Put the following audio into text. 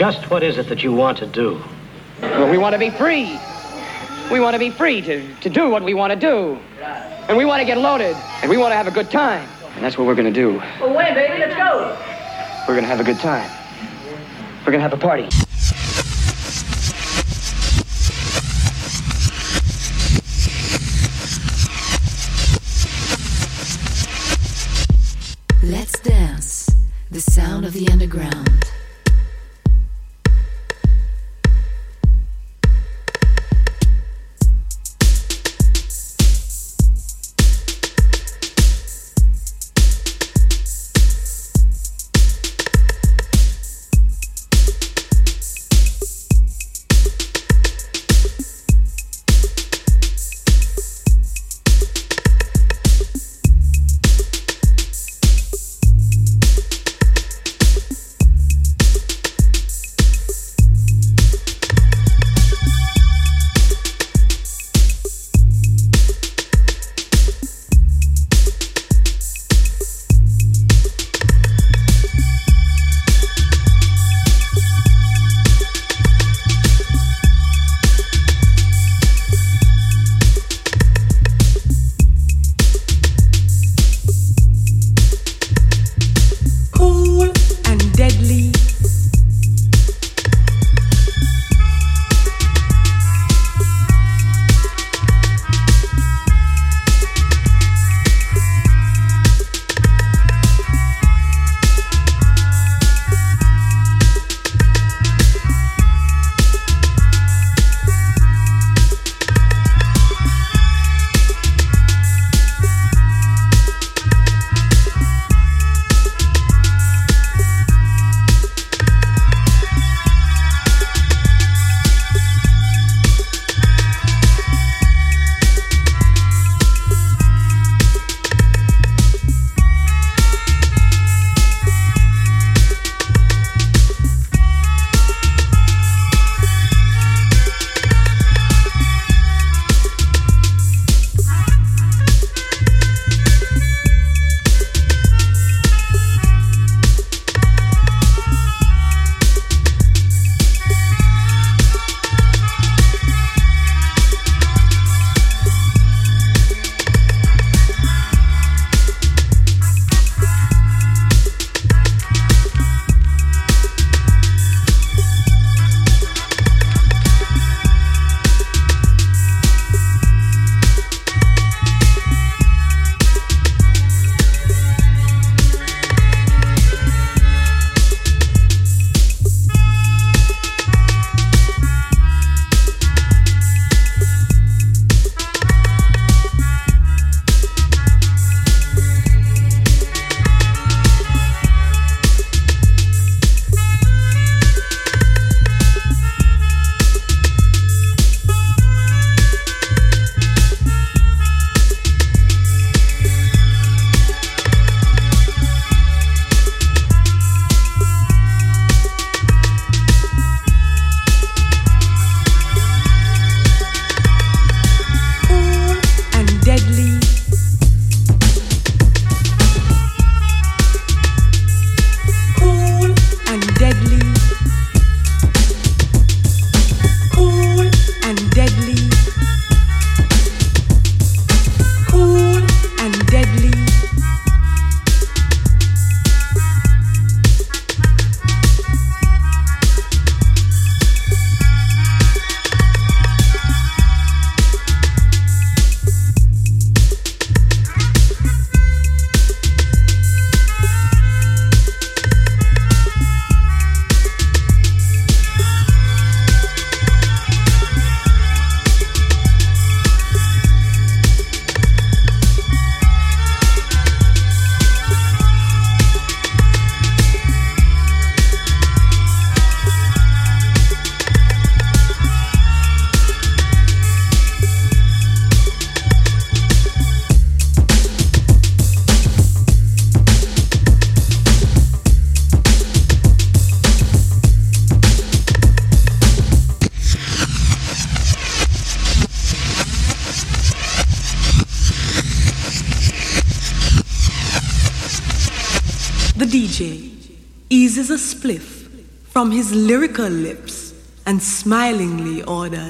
radio show. Just what is it that you want to do? Well, we want to be free. We want to be free to, to do what we want to do. And we want to get loaded. And we want to have a good time. And that's what we're going to do. Well, wait, baby, let's go. We're going to have a good time. We're going to have a party. Let's dance. The sound of the underground. Lyrical lips and smilingly orders,